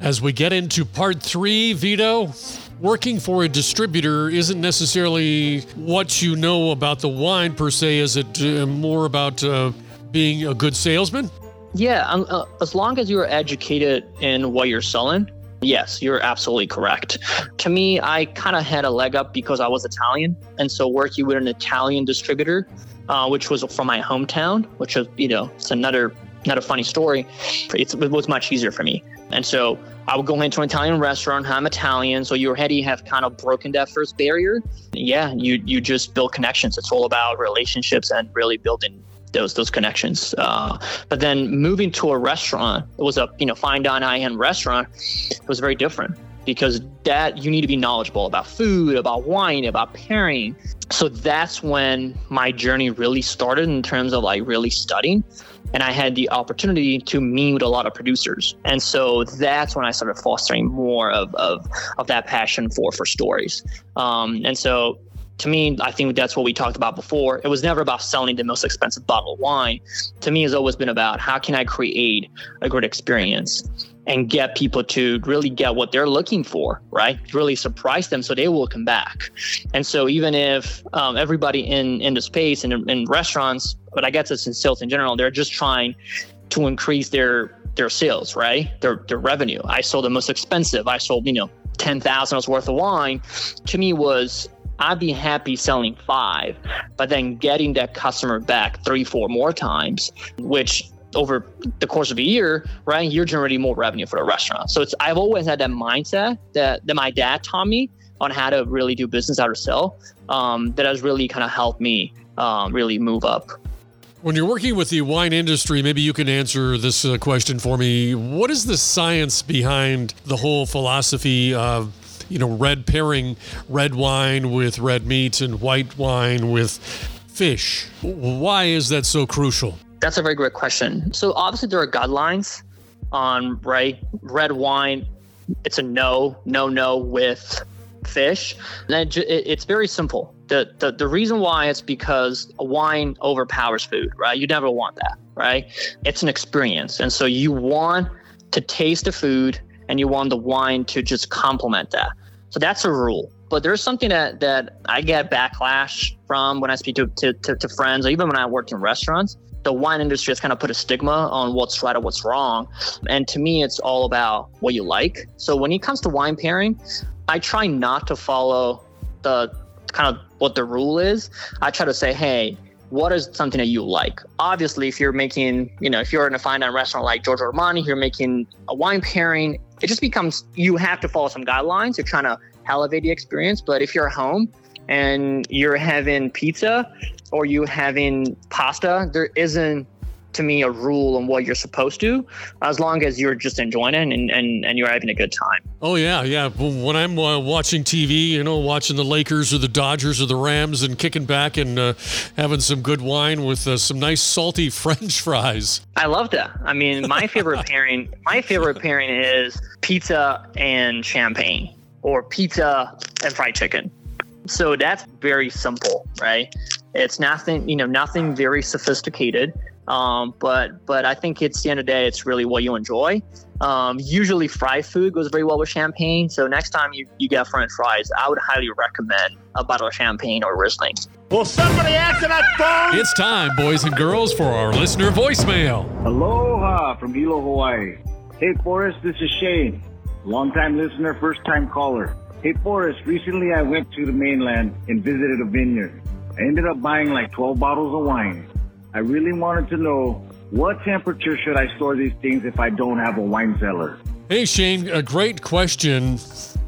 As we get into part three, Vito, working for a distributor isn't necessarily what you know about the wine per se. Is it uh, more about uh, being a good salesman? Yeah, um, uh, as long as you're educated in what you're selling, yes, you're absolutely correct. To me, I kind of had a leg up because I was Italian. And so working with an Italian distributor, uh, which was from my hometown, which was, you know, it's another not a funny story. It's, it was much easier for me. And so I would go into an Italian restaurant. I'm Italian, so you already have kind of broken that first barrier. Yeah, you you just build connections. It's all about relationships and really building those those connections. Uh, but then moving to a restaurant, it was a you know fine dine high end restaurant. It was very different because that you need to be knowledgeable about food, about wine, about pairing. So that's when my journey really started in terms of like really studying and I had the opportunity to meet with a lot of producers. And so that's when I started fostering more of, of, of that passion for, for stories. Um, and so to me, I think that's what we talked about before. It was never about selling the most expensive bottle of wine. To me, it's always been about how can I create a great experience and get people to really get what they're looking for, right? Really surprise them so they will come back. And so even if um, everybody in in the space and in, in restaurants, but I guess it's in sales in general, they're just trying to increase their their sales, right? Their their revenue. I sold the most expensive. I sold you know ten thousand worth of wine. To me was I'd be happy selling five, but then getting that customer back three, four more times, which over the course of a year, right, you're generating more revenue for the restaurant. So it's I've always had that mindset that that my dad taught me on how to really do business, how to sell. Um, that has really kind of helped me um, really move up. When you're working with the wine industry, maybe you can answer this uh, question for me. What is the science behind the whole philosophy of you know red pairing red wine with red meat and white wine with fish? Why is that so crucial? That's a very great question. So obviously there are guidelines on right red wine. It's a no, no, no with fish. And it's very simple. The, the the reason why it's because wine overpowers food, right? You never want that, right? It's an experience, and so you want to taste the food, and you want the wine to just complement that. So that's a rule. But there's something that that I get backlash from when I speak to to, to, to friends, or even when I work in restaurants the wine industry has kind of put a stigma on what's right or what's wrong. And to me, it's all about what you like. So when it comes to wine pairing, I try not to follow the kind of what the rule is. I try to say, hey, what is something that you like? Obviously, if you're making, you know, if you're in a fine dining restaurant like Giorgio Armani, you're making a wine pairing, it just becomes you have to follow some guidelines. You're trying to elevate the experience. But if you're at home and you're having pizza or you having pasta, there isn't to me a rule on what you're supposed to as long as you're just enjoying it and, and, and you're having a good time. Oh yeah yeah. When i'm uh, watching tv you know watching the lakers or the dodgers or the rams and kicking back and uh, having some good wine with uh, some nice salty french fries. I love that. I mean my favorite pairing my favorite pairing is pizza and champagne or pizza and fried chicken so that's very simple, right? It's nothing, you know, nothing very sophisticated. Um, but but I think it's the end of the day, it's really what you enjoy. Um, usually, fried food goes very well with champagne. So next time you, you get French fries, I would highly recommend a bottle of champagne or Riesling. Will somebody answer that phone? It's time, boys and girls, for our listener voicemail. Aloha from Hilo, Hawaii. Hey, Forrest, this is Shane. Long-time listener, first-time caller. Hey Forrest, recently I went to the mainland and visited a vineyard. I ended up buying like 12 bottles of wine. I really wanted to know what temperature should I store these things if I don't have a wine cellar? Hey Shane, a great question.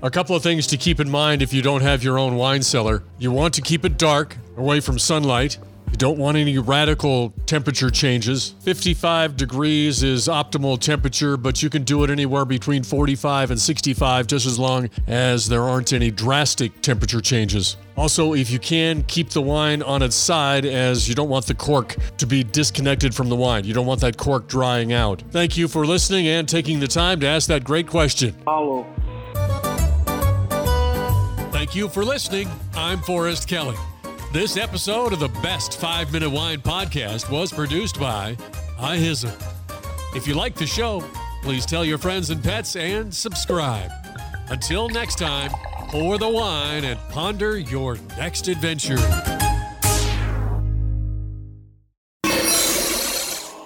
A couple of things to keep in mind if you don't have your own wine cellar. You want to keep it dark, away from sunlight. You don't want any radical temperature changes. 55 degrees is optimal temperature, but you can do it anywhere between 45 and 65 just as long as there aren't any drastic temperature changes. Also, if you can, keep the wine on its side as you don't want the cork to be disconnected from the wine. You don't want that cork drying out. Thank you for listening and taking the time to ask that great question. Follow. Thank you for listening. I'm Forrest Kelly. This episode of the Best 5 Minute Wine Podcast was produced by iHizzle. If you like the show, please tell your friends and pets and subscribe. Until next time, pour the wine and ponder your next adventure.